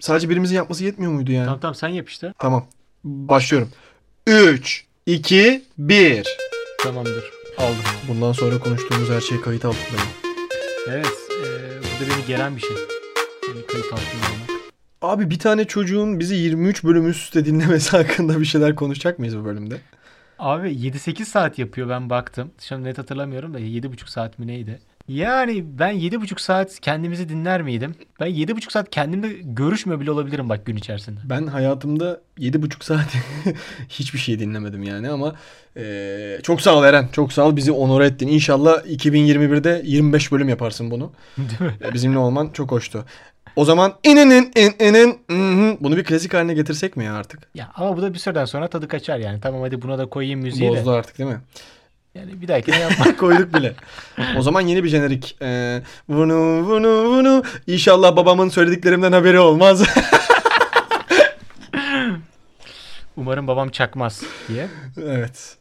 sadece birimizin yapması yetmiyor muydu yani? Tamam tamam sen yap işte. Tamam. Başlıyorum. 3, 2, 1. Tamamdır. Aldım. Bundan sonra konuştuğumuz her şey kayıt altındayım. Evet. E, bu da beni gelen bir şey. Yani kayıt altında olmak. Abi bir tane çocuğun bizi 23 bölüm üst üste dinlemesi hakkında bir şeyler konuşacak mıyız bu bölümde? Abi 7-8 saat yapıyor ben baktım. Şimdi net hatırlamıyorum da 7,5 saat mi neydi? Yani ben 7,5 saat kendimizi dinler miydim? Ben 7,5 saat kendimle görüşmüyor bile olabilirim bak gün içerisinde. Ben hayatımda 7,5 saat hiçbir şey dinlemedim yani ama eee, çok sağ ol Eren. Çok sağ ol bizi onur ettin. İnşallah 2021'de 25 bölüm yaparsın bunu. Değil mi? E, Bizimle olman çok hoştu. O zaman ininin in inin mhm. bunu bir klasik haline getirsek mi ya artık? Ya ama bu da bir süreden sonra tadı kaçar yani. Tamam hadi buna da koyayım müziği de. Bozdu artık değil mi? Yani bir dahakine yapma. Koyduk bile. O zaman yeni bir jenerik. Ee, bunu bunu bunu. İnşallah babamın söylediklerimden haberi olmaz. Umarım babam çakmaz diye. evet.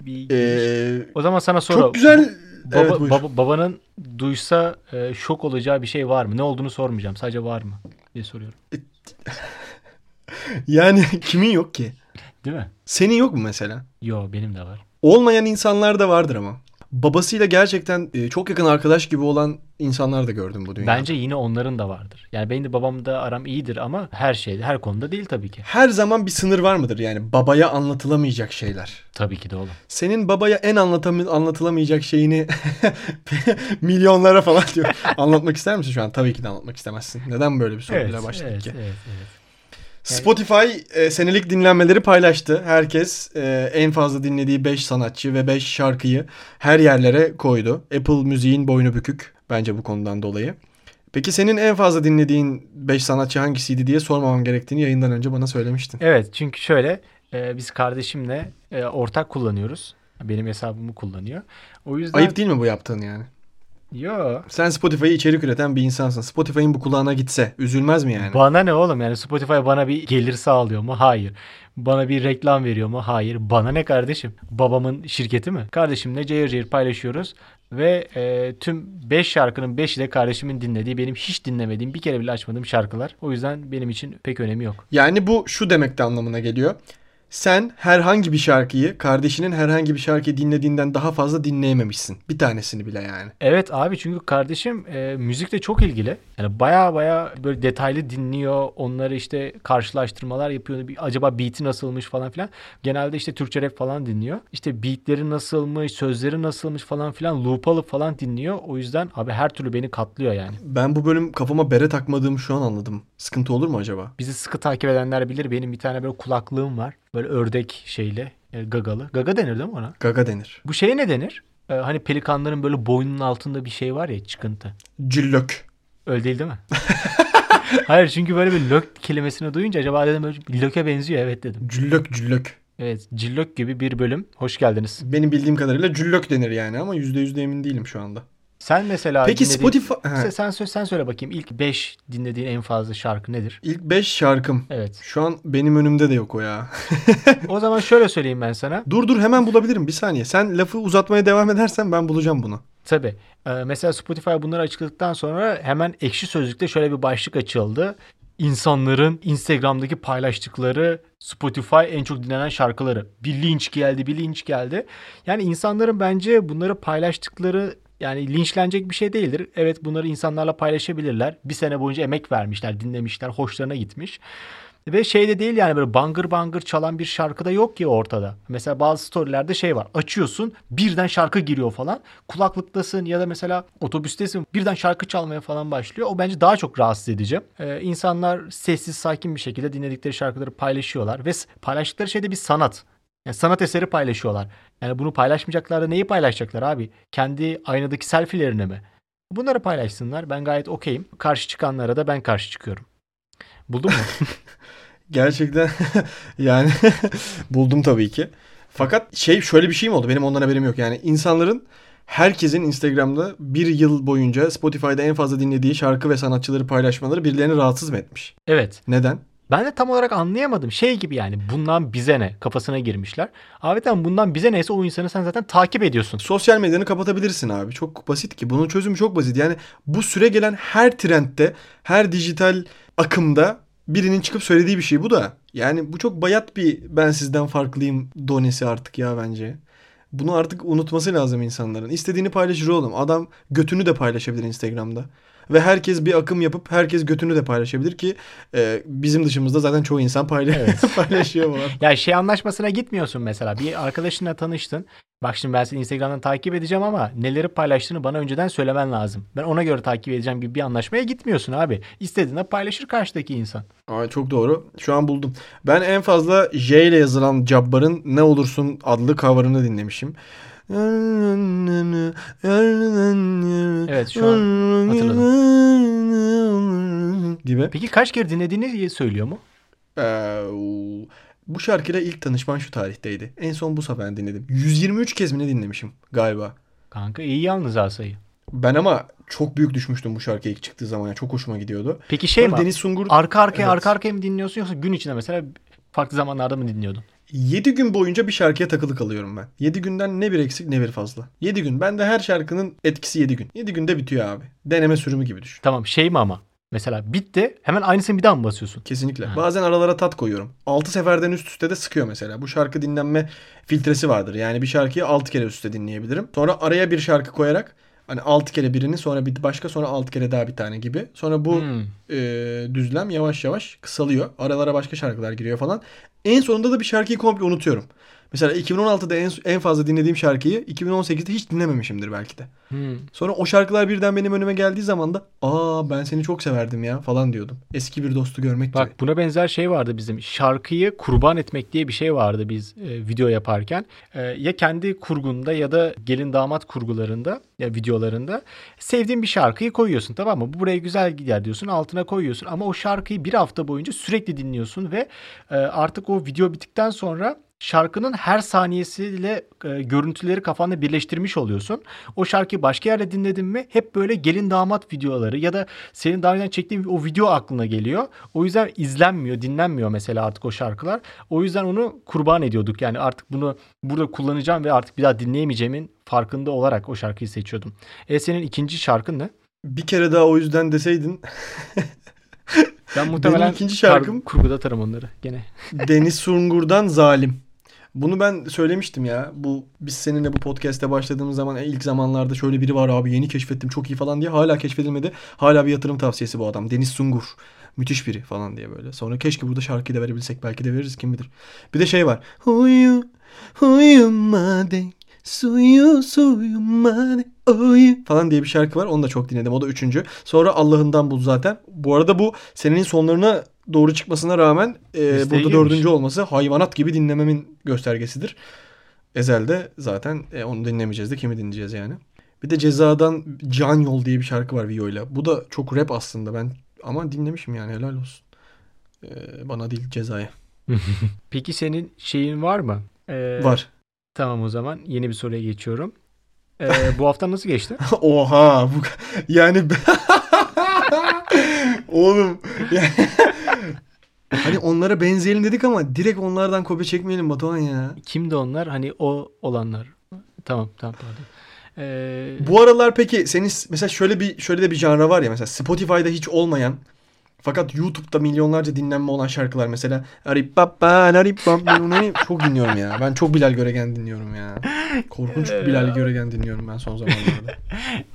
Bir Ee, O zaman sana soru. çok güzel. Baba, evet buyur. baba- babanın duysa e, şok olacağı bir şey var mı? Ne olduğunu sormayacağım. Sadece var mı diye soruyorum. Yani kimin yok ki? Değil mi? Senin yok mu mesela? Yo benim de var. Olmayan insanlar da vardır ama. Babasıyla gerçekten e, çok yakın arkadaş gibi olan insanlar da gördüm bu dünyada. Bence yine onların da vardır. Yani benim de babamda aram iyidir ama her şeyde, her konuda değil tabii ki. Her zaman bir sınır var mıdır yani babaya anlatılamayacak şeyler? Tabii ki de oğlum. Senin babaya en anlatam- anlatılamayacak şeyini milyonlara falan diyor. Anlatmak ister misin şu an? Tabii ki de anlatmak istemezsin. Neden böyle bir soruyla başladık evet, ki? evet, evet. Spotify e, senelik dinlenmeleri paylaştı. Herkes e, en fazla dinlediği 5 sanatçı ve 5 şarkıyı her yerlere koydu. Apple Müziğin boynu bükük bence bu konudan dolayı. Peki senin en fazla dinlediğin 5 sanatçı hangisiydi diye sormamam gerektiğini yayından önce bana söylemiştin. Evet çünkü şöyle e, biz kardeşimle e, ortak kullanıyoruz. Benim hesabımı kullanıyor. O yüzden... Ayıp değil mi bu yaptığın yani? Yo. Sen Spotify'ı içerik üreten bir insansın. Spotify'ın bu kulağına gitse üzülmez mi yani? Bana ne oğlum yani Spotify bana bir gelir sağlıyor mu? Hayır. Bana bir reklam veriyor mu? Hayır. Bana ne kardeşim? Babamın şirketi mi? Kardeşimle cayır cayır paylaşıyoruz ve e, tüm 5 şarkının 5'i de kardeşimin dinlediği, benim hiç dinlemediğim, bir kere bile açmadığım şarkılar. O yüzden benim için pek önemi yok. Yani bu şu demek de anlamına geliyor. Sen herhangi bir şarkıyı kardeşinin herhangi bir şarkıyı dinlediğinden daha fazla dinleyememişsin. Bir tanesini bile yani. Evet abi çünkü kardeşim e, müzikle çok ilgili. Yani baya baya böyle detaylı dinliyor. Onları işte karşılaştırmalar yapıyor. Bir, acaba beat'i nasılmış falan filan. Genelde işte Türkçe rap falan dinliyor. İşte beat'leri nasılmış, sözleri nasılmış falan filan loop alıp falan dinliyor. O yüzden abi her türlü beni katlıyor yani. Ben bu bölüm kafama bere takmadığımı şu an anladım. Sıkıntı olur mu acaba? Bizi sıkı takip edenler bilir. Benim bir tane böyle kulaklığım var. Böyle ördek şeyle e, gagalı. Gaga denir değil mi ona? Gaga denir. Bu şeye ne denir? E, hani pelikanların böyle boynunun altında bir şey var ya çıkıntı. Cillök. Öyle değil değil mi? Hayır çünkü böyle bir lök kelimesini duyunca acaba dedim böyle bir löke benziyor evet dedim. Cüllök cüllök. Evet cillök gibi bir bölüm. Hoş geldiniz. Benim bildiğim kadarıyla cüllök denir yani ama %100 de emin değilim şu anda. Sen mesela Peki Spotify... Sen, sen, sen söyle bakayım ilk 5 dinlediğin en fazla şarkı nedir? İlk 5 şarkım. Evet. Şu an benim önümde de yok o ya. O zaman şöyle söyleyeyim ben sana. dur dur hemen bulabilirim bir saniye. Sen lafı uzatmaya devam edersen ben bulacağım bunu. Tabii. Ee, mesela Spotify bunları açıkladıktan sonra hemen ekşi sözlükte şöyle bir başlık açıldı. İnsanların Instagram'daki paylaştıkları Spotify en çok dinlenen şarkıları. Bir linç geldi, bir linç geldi. Yani insanların bence bunları paylaştıkları yani linçlenecek bir şey değildir. Evet bunları insanlarla paylaşabilirler. Bir sene boyunca emek vermişler, dinlemişler, hoşlarına gitmiş. Ve şey de değil yani böyle bangır bangır çalan bir şarkı da yok ki ortada. Mesela bazı storylerde şey var. Açıyorsun birden şarkı giriyor falan. Kulaklıktasın ya da mesela otobüstesin birden şarkı çalmaya falan başlıyor. O bence daha çok rahatsız edici. Ee, insanlar sessiz sakin bir şekilde dinledikleri şarkıları paylaşıyorlar. Ve paylaştıkları şey de bir sanat. Yani sanat eseri paylaşıyorlar. Yani bunu paylaşmayacaklar da neyi paylaşacaklar abi? Kendi aynadaki selfie'lerine mi? Bunları paylaşsınlar. Ben gayet okeyim. Karşı çıkanlara da ben karşı çıkıyorum. Buldun mu? Gerçekten yani buldum tabii ki. Fakat şey şöyle bir şey mi oldu? Benim ondan haberim yok. Yani insanların herkesin Instagram'da bir yıl boyunca Spotify'da en fazla dinlediği şarkı ve sanatçıları paylaşmaları birilerini rahatsız mı etmiş? evet. Neden? Ben de tam olarak anlayamadım. Şey gibi yani bundan bize ne kafasına girmişler. Abi bundan bize neyse o insanı sen zaten takip ediyorsun. Sosyal medyanı kapatabilirsin abi. Çok basit ki. Bunun çözümü çok basit. Yani bu süre gelen her trendde, her dijital akımda birinin çıkıp söylediği bir şey bu da. Yani bu çok bayat bir ben sizden farklıyım donesi artık ya bence. Bunu artık unutması lazım insanların. İstediğini paylaşır oğlum. Adam götünü de paylaşabilir Instagram'da. Ve herkes bir akım yapıp herkes götünü de paylaşabilir ki e, bizim dışımızda zaten çoğu insan paylaş Evet. paylaşıyor bunu. Ya şey anlaşmasına gitmiyorsun mesela. Bir arkadaşınla tanıştın. Bak şimdi ben seni Instagram'dan takip edeceğim ama neleri paylaştığını bana önceden söylemen lazım. Ben ona göre takip edeceğim gibi bir anlaşmaya gitmiyorsun abi. İstediğinde paylaşır karşıdaki insan. Aa, çok doğru. Şu an buldum. Ben en fazla J ile yazılan Cabbar'ın Ne Olursun adlı cover'ını dinlemişim. Evet, şu an Gibi. Peki kaç kere dinlediğini söylüyor mu? Ee, bu şarkıyla ilk tanışman şu tarihteydi. En son bu sefer dinledim. 123 kez mi ne dinlemişim galiba. Kanka iyi yalnız ha sayı. Ben ama çok büyük düşmüştüm bu şarkı ilk çıktığı zaman. Yani çok hoşuma gidiyordu. Peki şey Sonra mi? Deniz Sungur Arka arkaya Evet. arka arkaya mı dinliyorsun yoksa gün içinde mesela farklı zamanlarda mı dinliyordun? 7 gün boyunca bir şarkıya takılı kalıyorum ben. 7 günden ne bir eksik ne bir fazla. 7 gün. Ben de her şarkının etkisi 7 gün. 7 günde bitiyor abi. Deneme sürümü gibi düşün. Tamam şey mi ama? Mesela bitti hemen aynısını bir daha mı basıyorsun? Kesinlikle. Ha. Bazen aralara tat koyuyorum. 6 seferden üst üste de sıkıyor mesela. Bu şarkı dinlenme filtresi vardır. Yani bir şarkıyı 6 kere üst üste dinleyebilirim. Sonra araya bir şarkı koyarak hani 6 kere birini sonra bir başka sonra 6 kere daha bir tane gibi. Sonra bu Hmm. e, düzlem yavaş yavaş kısalıyor. Aralara başka şarkılar giriyor falan. En sonunda da bir şarkıyı komple unutuyorum. Mesela 2016'da en, en fazla dinlediğim şarkıyı 2018'de hiç dinlememişimdir belki de. Hmm. Sonra o şarkılar birden benim önüme geldiği zaman da aa ben seni çok severdim ya falan diyordum. Eski bir dostu görmek gibi. Bak buna benzer şey vardı bizim. Şarkıyı kurban etmek diye bir şey vardı biz e, video yaparken. E, ya kendi kurgunda ya da gelin damat kurgularında ya videolarında sevdiğin bir şarkıyı koyuyorsun tamam mı? Bu buraya güzel gider diyorsun altına koyuyorsun ama o şarkıyı bir hafta boyunca sürekli dinliyorsun ve e, artık o video bittikten sonra şarkının her saniyesiyle e, görüntüleri kafanda birleştirmiş oluyorsun. O şarkıyı başka yerde dinledin mi hep böyle gelin damat videoları ya da senin daha önceden çektiğin o video aklına geliyor. O yüzden izlenmiyor, dinlenmiyor mesela artık o şarkılar. O yüzden onu kurban ediyorduk. Yani artık bunu burada kullanacağım ve artık bir daha dinleyemeyeceğimin farkında olarak o şarkıyı seçiyordum. E senin ikinci şarkın ne? Bir kere daha o yüzden deseydin Ben muhtemelen ikinci şarkım- kurguda atarım onları gene. Deniz Sungur'dan Zalim. Bunu ben söylemiştim ya. Bu biz seninle bu podcast'te başladığımız zaman e, ilk zamanlarda şöyle biri var abi yeni keşfettim çok iyi falan diye hala keşfedilmedi. Hala bir yatırım tavsiyesi bu adam. Deniz Sungur. Müthiş biri falan diye böyle. Sonra keşke burada şarkıyı da verebilsek. Belki de veririz kim bilir. Bir de şey var. Uyu, uyuma denk. Suyu suyuma denk. Uyu falan diye bir şarkı var. Onu da çok dinledim. O da üçüncü. Sonra Allah'ından bul zaten. Bu arada bu senenin sonlarına doğru çıkmasına rağmen e, Listeye burada girmiş. dördüncü olması hayvanat gibi dinlememin göstergesidir. Ezel'de zaten e, onu dinlemeyeceğiz de kimi dinleyeceğiz yani. Bir de Ceza'dan Can Yol diye bir şarkı var Vio'yla. Bu da çok rap aslında ben ama dinlemişim yani helal olsun. E, bana değil Ceza'ya. Peki senin şeyin var mı? Ee, Var. Tamam o zaman yeni bir soruya geçiyorum. Ee, bu hafta nasıl geçti? Oha bu yani oğlum yani... hani onlara benzeyelim dedik ama direkt onlardan kopya çekmeyelim Batuhan ya. Kimdi onlar? Hani o olanlar. Tamam tamam pardon. Ee, Bu aralar peki senin mesela şöyle bir şöyle de bir janra var ya mesela Spotify'da hiç olmayan fakat YouTube'da milyonlarca dinlenme olan şarkılar mesela çok dinliyorum ya. Ben çok Bilal Göregen dinliyorum ya. Korkunç Bilal Göregen dinliyorum ben son zamanlarda.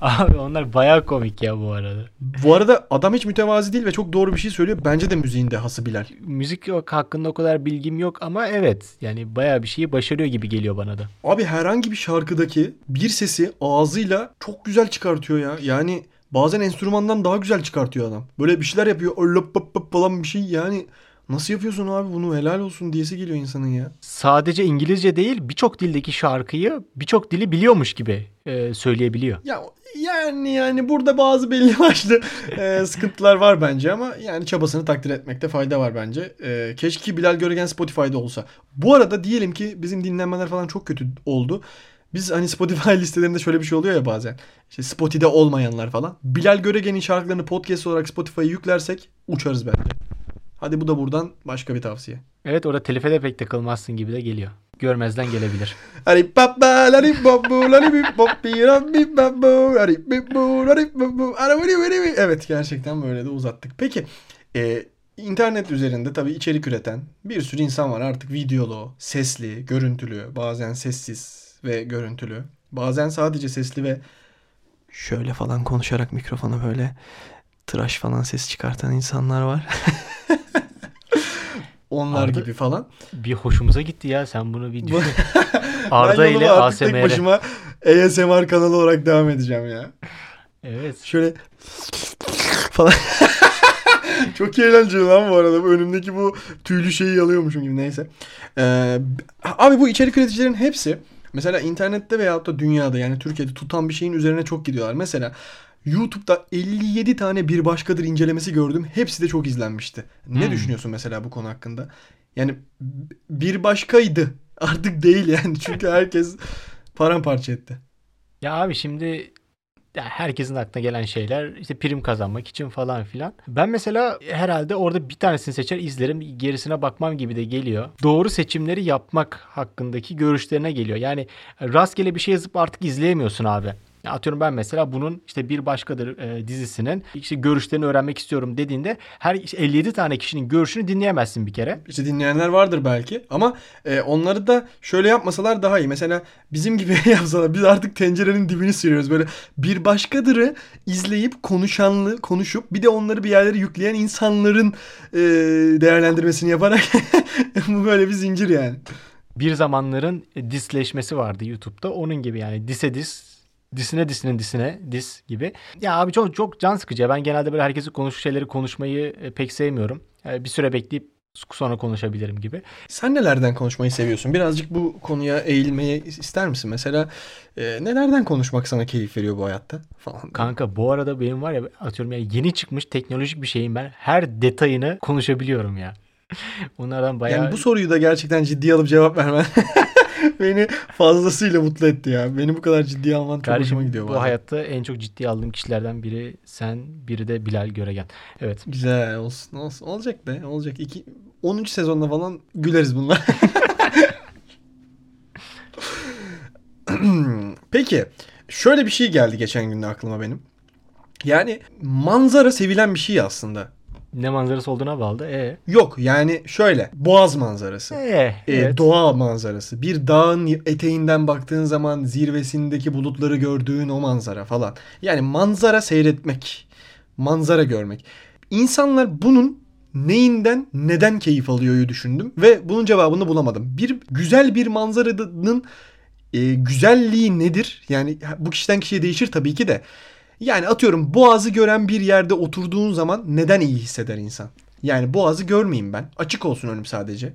abi onlar bayağı komik ya bu arada. Bu arada adam hiç mütevazi değil ve çok doğru bir şey söylüyor. Bence de müziğin dehası Bilal. Müzik yok- hakkında o kadar bilgim yok ama evet yani bayağı bir şeyi başarıyor gibi geliyor bana da. Abi herhangi bir şarkıdaki bir sesi ağzıyla çok güzel çıkartıyor ya. Yani bazen enstrümandan daha güzel çıkartıyor adam. Böyle bir şeyler yapıyor. Öllöp pöp pöp falan bir şey yani. Nasıl yapıyorsun abi bunu helal olsun diyesi geliyor insanın ya. Sadece İngilizce değil birçok dildeki şarkıyı birçok dili biliyormuş gibi e, söyleyebiliyor. Ya yani yani burada bazı belli başlı e, sıkıntılar var bence ama yani çabasını takdir etmekte fayda var bence. E, keşke Bilal Göregen Spotify'da olsa. Bu arada diyelim ki bizim dinlenmeler falan çok kötü oldu. Biz hani Spotify listelerinde şöyle bir şey oluyor ya bazen. İşte Spotify'da olmayanlar falan. Bilal Göregen'in şarkılarını podcast olarak Spotify'a yüklersek uçarız bence. Hadi bu da buradan başka bir tavsiye. Evet orada telife de pek takılmazsın gibi de geliyor. Görmezden gelebilir. Evet gerçekten böyle de uzattık. Peki E, internet üzerinde tabii içerik üreten bir sürü insan var. Artık videolu, sesli, görüntülü, bazen sessiz ve görüntülü. Bazen sadece sesli ve şöyle falan konuşarak mikrofona böyle tıraş falan ses çıkartan insanlar var. Onlar Arda- gibi falan. Bir hoşumuza gitti ya sen bunu bir düşün. Arda ile artık tek ASMR. başıma ASMR kanalı olarak devam edeceğim ya. Evet. Şöyle falan. Çok eğlenceli lan bu arada. Önümdeki bu tüylü şeyi alıyormuşum gibi neyse. Ee, abi bu içerik üreticilerin hepsi mesela internette veyahut da dünyada yani Türkiye'de tutan bir şeyin üzerine çok gidiyorlar. Mesela YouTube'da 57 tane bir başkadır incelemesi gördüm. Hepsi de çok izlenmişti. Ne Hmm. düşünüyorsun mesela bu konu hakkında? Yani bir başkaydı. Artık değil yani. Çünkü herkes paramparça etti. Ya abi şimdi herkesin aklına gelen şeyler işte prim kazanmak için falan filan. Ben mesela herhalde orada bir tanesini seçer izlerim gerisine bakmam gibi de geliyor. Doğru seçimleri yapmak hakkındaki görüşlerine geliyor. Yani rastgele bir şey yazıp artık izleyemiyorsun abi. Atıyorum ben mesela bunun işte bir başkadır e, dizisinin işte görüşlerini öğrenmek istiyorum dediğinde her işte 57 tane kişinin görüşünü dinleyemezsin bir kere. İşte dinleyenler vardır belki ama e, onları da şöyle yapmasalar daha iyi. Mesela bizim gibi yapsalar biz artık tencerenin dibini sürüyoruz. Böyle bir başkadırı izleyip konuşanlı konuşup bir de onları bir yerlere yükleyen insanların e, değerlendirmesini yaparak bu böyle bir zincir yani. bir zamanların disleşmesi vardı YouTube'da. Onun gibi yani dise dis, disine disinin disine dis gibi. Ya abi çok çok can sıkıcı. Ben genelde böyle herkesi konuşu şeyleri konuşmayı e, pek sevmiyorum. E, Bir süre bekleyip sonra konuşabilirim gibi. Sen nelerden konuşmayı seviyorsun? Birazcık bu konuya eğilmeyi ister misin? Mesela e, nelerden konuşmak sana keyif veriyor bu hayatta falan. Kanka bu arada benim var ya atıyorum ya yeni çıkmış teknolojik bir şeyim ben. Her detayını konuşabiliyorum ya. Onlardan bayağı Yani bu soruyu da gerçekten ciddiye alıp cevap vermen beni fazlasıyla mutlu etti ya. Beni bu kadar ciddiye alman çok hoşuma Kardeşim gidiyor. bu bazen. hayatta en çok ciddiye aldığım kişilerden biri sen, biri de Bilal Göregen. Evet. Güzel olsun olsun. Olacak be olacak. İki, 10. sezonda falan güleriz bunlar. Peki şöyle bir şey geldi geçen günde aklıma benim. Yani manzara sevilen bir şey aslında. Ne manzarası olduğuna bağlı. E. Yok yani şöyle boğaz manzarası. E. Ee, evet. doğa manzarası. Bir dağın eteğinden baktığın zaman zirvesindeki bulutları gördüğün o manzara falan. Yani manzara seyretmek, manzara görmek. İnsanlar bunun neyinden, neden keyif alıyoryu düşündüm ve bunun cevabını bulamadım. Bir güzel bir manzaranın e, güzelliği nedir? Yani bu kişiden kişiye değişir tabii ki de. Yani atıyorum boğazı gören bir yerde oturduğun zaman neden iyi hisseder insan? Yani boğazı görmeyeyim ben. Açık olsun önüm sadece.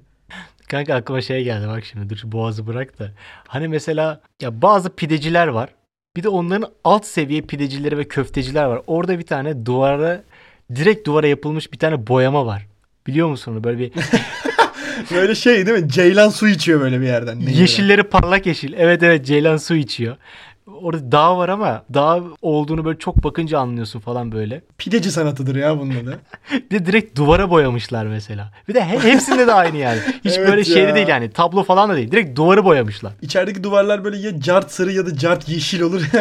Kanka aklıma şey geldi bak şimdi dur şu boğazı bırak da. Hani mesela ya bazı pideciler var. Bir de onların alt seviye pidecileri ve köfteciler var. Orada bir tane duvara direkt duvara yapılmış bir tane boyama var. Biliyor musun onu? Böyle bir Böyle şey değil mi? Ceylan su içiyor böyle bir yerden. Nehirden. yeşilleri parlak yeşil. Evet evet ceylan su içiyor. Orada dağ var ama dağ olduğunu böyle çok bakınca anlıyorsun falan böyle. Pideci sanatıdır ya bunun. Bir de direkt duvara boyamışlar mesela. Bir de he- hepsinde de aynı yani. Hiç Evet böyle ya. şeyli değil yani. Tablo falan da değil. Direkt duvarı boyamışlar. İçerideki duvarlar böyle ya cart sarı ya da cart yeşil olur.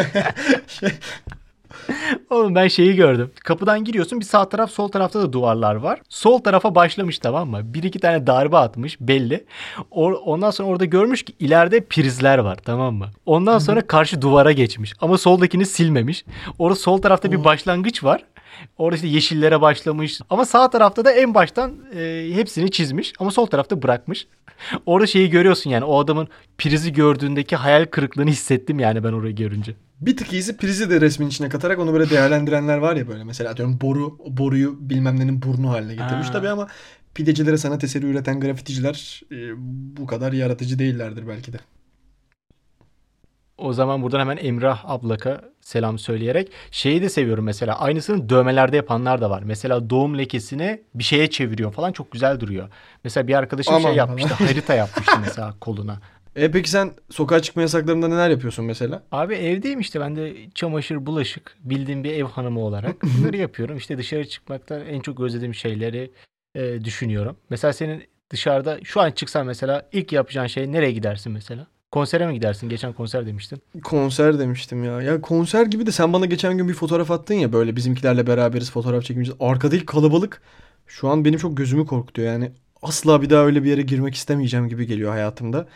Oğlum ben şeyi gördüm. Kapıdan giriyorsun bir sağ taraf sol tarafta da duvarlar var. Sol tarafa başlamış tamam mı? Bir iki tane darbe atmış belli. O- ondan sonra orada görmüş ki ileride prizler var tamam mı? Ondan sonra karşı duvara geçmiş. Ama soldakini silmemiş. Orada sol tarafta bir başlangıç var. Orada işte yeşillere başlamış. Ama sağ tarafta da en baştan e, hepsini çizmiş. Ama sol tarafta bırakmış. Orada şeyi görüyorsun yani o adamın prizi gördüğündeki hayal kırıklığını hissettim yani ben orayı görünce. bir tık iyisi prizi de resmin içine katarak onu böyle değerlendirenler var ya böyle. Mesela atıyorum boru, boruyu bilmem nenin burnu haline getirmiş Ha. tabii ama pidecilere sanat eseri üreten grafiticiler e, bu kadar yaratıcı değillerdir belki de. O zaman buradan hemen Emrah ablaka selam söyleyerek şeyi de seviyorum mesela. Aynısını dövmelerde yapanlar da var. Mesela doğum lekesini bir şeye çeviriyor falan çok güzel duruyor. Mesela bir arkadaşım Aman şey yapmıştı. falan. harita yapmıştı mesela koluna. E peki sen sokağa çıkma yasaklarında neler yapıyorsun mesela? Abi evdeyim işte ben de çamaşır, bulaşık bildiğim bir ev hanımı olarak bunları yapıyorum. İşte dışarı çıkmakta en çok özlediğim şeyleri e, düşünüyorum. Mesela senin dışarıda şu an çıksan mesela ilk yapacağın şey nereye gidersin mesela? Konsere mi gidersin? Geçen konser demiştin. Konser demiştim ya. Ya konser gibi de sen bana geçen gün bir fotoğraf attın ya böyle bizimkilerle beraberiz fotoğraf çekmişiz. Arkadaki kalabalık Şu an benim çok gözümü korkutuyor yani. Asla bir daha öyle bir yere girmek istemeyeceğim gibi geliyor hayatımda.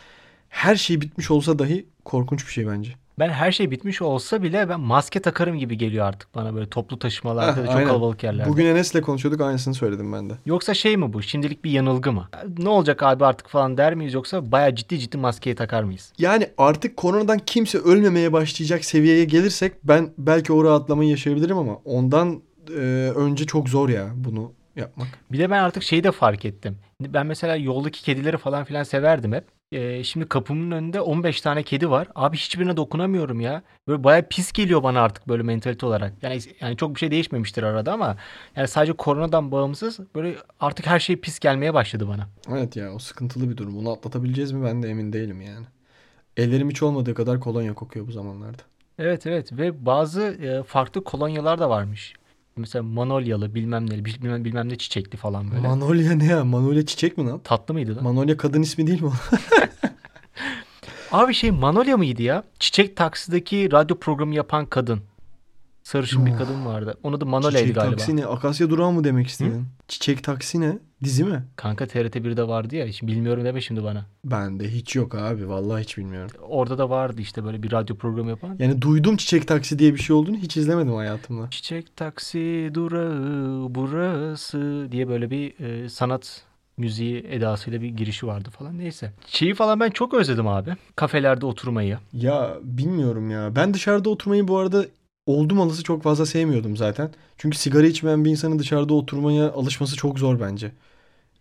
Her şey bitmiş olsa dahi korkunç bir şey bence. Ben her şey bitmiş olsa bile ben maske takarım gibi geliyor artık bana böyle toplu taşımalarda Heh, da çok aynen. kalabalık yerlerde. Bugün Enes'le konuşuyorduk aynısını söyledim ben de. Yoksa şey mi bu? Şimdilik bir yanılgı mı? Ne olacak abi artık falan der miyiz yoksa bayağı ciddi ciddi maskeyi takar mıyız? Yani artık koronadan kimse ölmemeye başlayacak seviyeye gelirsek ben belki o rahatlamayı yaşayabilirim ama ondan e, önce çok zor ya bunu yapmak. Bir de ben artık şeyi de fark ettim. Ben mesela yoldaki kedileri falan filan severdim hep. Ee, şimdi kapımın önünde 15 tane kedi var. Abi hiçbirine dokunamıyorum ya. Böyle bayağı pis geliyor bana artık böyle mentalite olarak. Yani yani çok bir şey değişmemiştir arada ama yani sadece koronadan bağımsız böyle artık her şey pis gelmeye başladı bana. Evet ya o sıkıntılı bir durum. Bunu atlatabileceğiz mi ben de emin değilim yani. Ellerim hiç olmadığı kadar kolonya kokuyor bu zamanlarda. Evet evet ve bazı e, farklı kolonyalar da varmış. Mesela manolyalı bilmem ne bilmem, bilmem ne çiçekli falan böyle. Manolya ne ya? Manolya çiçek mi lan? Tatlı mıydı lan? Manolya kadın ismi değil mi o? Abi şey Manolya mıydı ya? Çiçek Taksi'deki radyo programı yapan kadın. Sarışın bir Of. kadın vardı. Onu da Manolya'ydı Çiçek galiba. taksi ne? Akasya durağı mı demek istedin? Çiçek taksi ne? Dizi mi? Kanka TRT 1'de vardı ya. Şimdi bilmiyorum deme şimdi bana. Bende hiç yok abi. Vallahi hiç bilmiyorum. Orada da vardı işte böyle bir radyo programı yapan. Yani duydum çiçek taksi diye bir şey olduğunu hiç izlemedim hayatımda. Çiçek Taksi durağı burası diye böyle bir e, sanat müziği edasıyla bir girişi vardı falan. Neyse. Şeyi falan ben çok özledim abi. Kafelerde oturmayı. Ya bilmiyorum ya. Ben dışarıda oturmayı bu arada oldum olası çok fazla sevmiyordum zaten. Çünkü sigara içmeyen bir insanın dışarıda oturmaya alışması çok zor bence.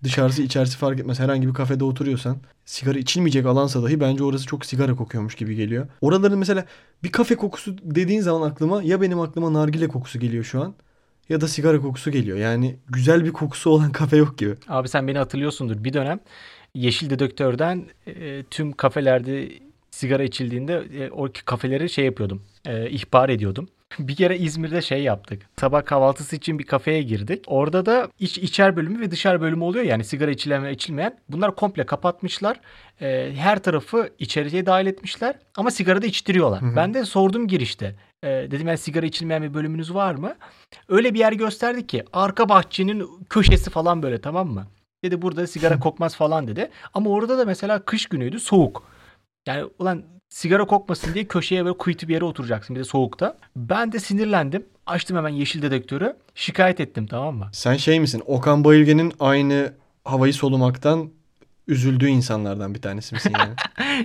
Dışarısı içerisi fark etmez. Herhangi bir kafede oturuyorsan sigara içilmeyecek alansa dahi bence orası çok sigara kokuyormuş gibi geliyor. Oraların mesela bir kafe kokusu dediğin zaman aklıma ya benim aklıma nargile kokusu geliyor şu an ya da sigara kokusu geliyor. Yani güzel bir kokusu olan kafe yok gibi. Abi sen beni hatırlıyorsundur. Bir dönem Yeşil Dedektör'den e, tüm kafelerde sigara içildiğinde e, o kafeleri şey yapıyordum. E, ihbar ediyordum. Bir kere İzmir'de şey yaptık. Sabah kahvaltısı için bir kafeye girdik. Orada da iç içer bölümü ve dışarı bölümü oluyor. Yani sigara içilen ve içilmeyen. Bunlar komple kapatmışlar. E, her tarafı içeriye dahil etmişler. Ama sigara da içtiriyorlar. Hı hı. Ben de sordum girişte. E, dedim yani sigara içilmeyen bir bölümünüz var mı? Öyle bir yer gösterdi ki arka bahçenin köşesi falan böyle tamam mı? Dedi burada sigara kokmaz falan dedi. Ama orada da mesela kış günüydü soğuk. Yani ulan sigara kokmasın diye köşeye böyle kuytu bir yere oturacaksın bir de soğukta. Ben de sinirlendim. Açtım hemen yeşil dedektörü. Şikayet ettim tamam mı? Sen şey misin? Okan Bayülgen'in aynı havayı solumaktan üzüldüğü insanlardan bir tanesi misin yani?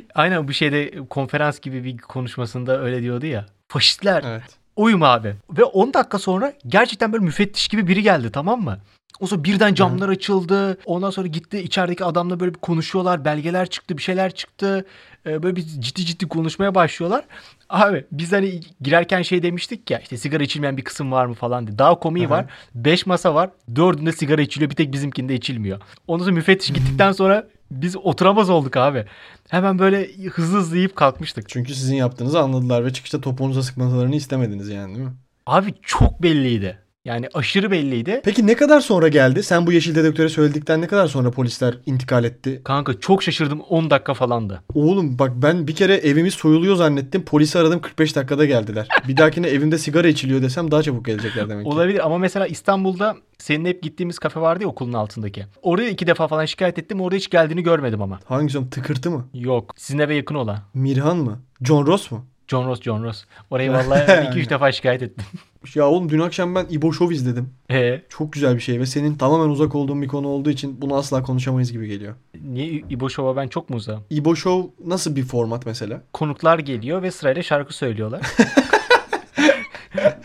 Aynen bu şeyde konferans gibi bir konuşmasında öyle diyordu ya. Faşistler evet. uyum abi. Ve 10 dakika sonra gerçekten böyle müfettiş gibi biri geldi tamam mı? O sonra birden camlar açıldı. Ondan sonra gitti içerideki adamla böyle bir konuşuyorlar. Belgeler çıktı, bir şeyler çıktı. Ee, böyle bir ciddi ciddi konuşmaya başlıyorlar. Abi biz hani girerken şey demiştik ya işte sigara içilmeyen bir kısım var mı falan diye. Daha komiği Aha. var. 5 masa var. Dördünde sigara içiliyor. Bir tek bizimkinde içilmiyor. Ondan sonra müfettiş gittikten sonra biz oturamaz olduk abi. Hemen böyle hızlı hızlı yiyip kalkmıştık. Çünkü sizin yaptığınızı anladılar ve çıkışta topuğunuza sıkmalarını istemediniz yani değil mi? Abi çok belliydi. Yani aşırı belliydi. Peki ne kadar sonra geldi? Sen bu yeşil dedektöre söyledikten ne kadar sonra polisler intikal etti? Kanka çok şaşırdım 10 dakika falandı. Oğlum bak ben bir kere evimiz soyuluyor zannettim. Polisi aradım 45 dakikada geldiler. Bir dahakine evimde sigara içiliyor desem daha çabuk gelecekler demek ki. Olabilir ama mesela İstanbul'da senin hep gittiğimiz kafe vardı ya okulun altındaki. Oraya iki defa falan şikayet ettim. Orada hiç geldiğini görmedim ama. Hangisi oğlum? Tıkırtı mı? Yok. Sizin eve yakın olan. Mirhan mı? John Ross mu? John Ross, John Ross. Oraya vallahi 2-3 defa şikayet ettim. Ya oğlum dün akşam ben İbo Show izledim. Ee, Çok güzel bir şey ve senin tamamen uzak olduğun bir konu olduğu için bunu asla konuşamayız gibi geliyor. niye İbo Show'a ben çok mu uzağım? İbo Show nasıl bir format mesela? Konuklar geliyor ve sırayla şarkı söylüyorlar.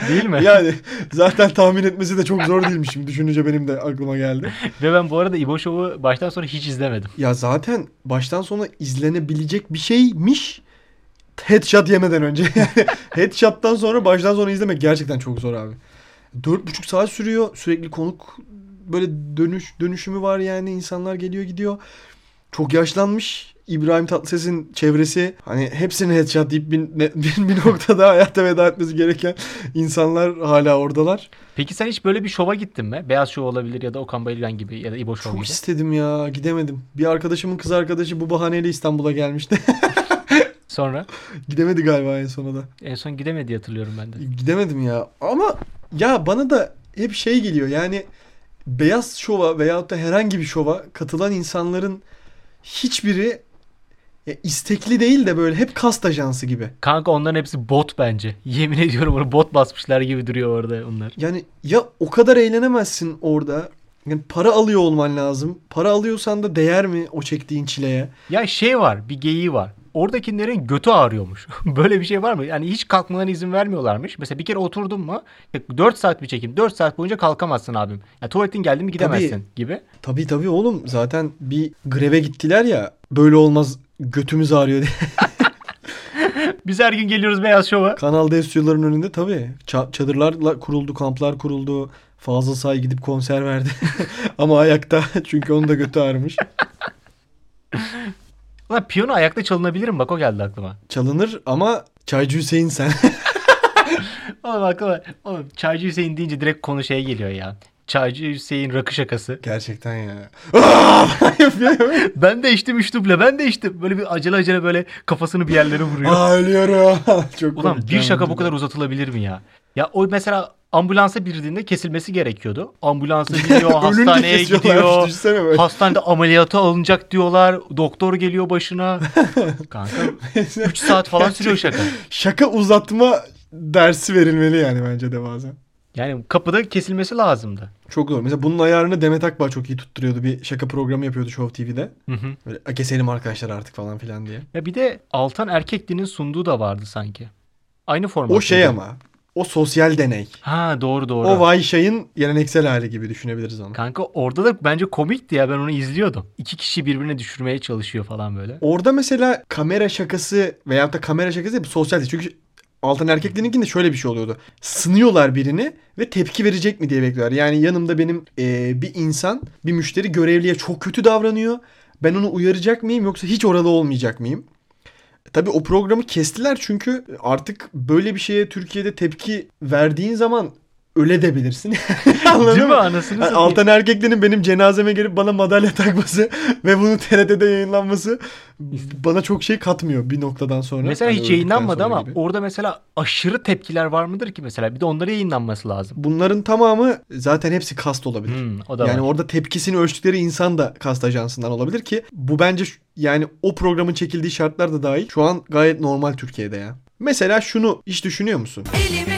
Değil mi? Yani zaten tahmin etmesi de çok zor değilmiş şimdi düşününce benim de aklıma geldi. Ve ben bu arada İbo Show'u baştan sonra hiç izlemedim. Ya zaten baştan sona izlenebilecek bir şeymiş. Headshot yemeden önce. Yani headshot'tan sonra baştan sona izlemek gerçekten çok zor abi. Dört buçuk saat sürüyor. Sürekli konuk böyle dönüş dönüşümü var yani. insanlar geliyor gidiyor. Çok yaşlanmış. İbrahim Tatlıses'in çevresi hani hepsini headshot deyip bir, bir, bir noktada hayata veda etmesi gereken insanlar hala oradalar. Peki sen hiç böyle bir şova gittin mi? Beyaz Şov olabilir ya da Okan Bayülgen gibi ya da İbo Show Çok gibi. istedim ya gidemedim. Bir arkadaşımın kız arkadaşı bu bahaneyle İstanbul'a gelmişti. Sonra Gidemedi galiba en sona da. en son gidemedi hatırlıyorum ben de. Gidemedim ya. Ama ya bana da hep şey geliyor yani Beyaz Şov'a veyahut da herhangi bir şova katılan insanların hiçbiri ya istekli değil de böyle hep kast ajansı gibi. Kanka onların hepsi bot bence. Yemin ediyorum onu bot basmışlar gibi duruyor orada onlar. Yani ya o kadar eğlenemezsin orada. Yani para alıyor olman lazım. Para alıyorsan da değer mi o çektiğin çileye? Ya şey var bir geyiği var. Oradakilerin götü ağrıyormuş. Böyle bir şey var mı? Yani hiç kalkmalarına izin vermiyorlarmış. Mesela bir kere oturdun mu 4 saat bir çekim. 4 saat boyunca kalkamazsın abim. Ya tuvaletin geldi mi gidemezsin Tabii. gibi. Tabii tabii oğlum zaten bir greve gittiler ya böyle olmaz götümüz ağrıyor diye. Biz her gün geliyoruz Beyaz Şov'a. Kanal D stüdyolarının önünde tabii ça- çadırlar kuruldu, kamplar kuruldu. Fazıl Say gidip konser verdi. Ama ayakta çünkü onun da götü ağrımış. Ulan piyano ayakta çalınabilir mi? Bak o geldi aklıma. Çalınır ama Çaycı Hüseyin sen. Oğlum aklıma. Oğlum Çaycı Hüseyin deyince direkt konu şeye geliyor ya. Çaycı Hüseyin rakı şakası. Gerçekten ya. Ben de içtim üç duble ben de içtim. Böyle bir acele acele böyle kafasını bir yerlere vuruyor. Aa ölüyorum. Çok Ulan bir şaka bu kadar uzatılabilir mi ya? Ya o mesela ambulansa girdiğinde kesilmesi gerekiyordu. Ambulansa gidiyor, hastaneye gidiyor. Hastanede ameliyata alınacak diyorlar. Doktor geliyor başına. Kanka 3 saat falan sürüyor şaka. Şaka uzatma dersi verilmeli yani bence de bazen. Yani kapıda kesilmesi lazımdı. Çok doğru. Mesela bunun ayarını Demet Akbağ çok iyi tutturuyordu. Bir şaka programı yapıyordu Show TV'de. Hı hı. Böyle "A, keselim arkadaşlar artık falan filan diye. Ya bir de Altan Erkekli'nin sunduğu da vardı sanki. Aynı format. O şey ama. O sosyal deney. Ha doğru doğru. O Vayşay'ın geleneksel hali gibi düşünebiliriz onu. Kanka orada da bence komikti ya ben onu izliyordum. İki kişi birbirine düşürmeye çalışıyor falan böyle. Orada mesela kamera şakası veyahut da kamera şakası değil. Çünkü Altan Erkekli'ninkinde şöyle bir şey oluyordu. Sınıyorlar birini ve tepki verecek mi diye bekliyorlar. Yani yanımda benim eee, bir insan, bir müşteri görevliye çok kötü davranıyor. Ben onu uyaracak mıyım yoksa hiç orada olmayacak mıyım? Tabii o programı kestiler çünkü artık böyle bir şeye Türkiye'de tepki verdiğin zaman öle de bilirsin. Anladın Değil mi mı? anasını Yani. Altan Erkekli'nin benim cenazeme gelip bana madalya takması ve bunu TRT'de yayınlanması bana çok şey katmıyor bir noktadan sonra. Mesela Hani hiç yayınlanmadı ama gibi. orada mesela aşırı tepkiler var mıdır ki mesela? Bir de onları yayınlanması lazım. bunların tamamı zaten hepsi kast olabilir. Hmm, o da yani var. orada tepkisini ölçtükleri insan da kast ajansından olabilir ki bu bence yani o programın çekildiği şartlar da dahil şu an gayet normal Türkiye'de ya. Mesela şunu hiç düşünüyor musun? Elimi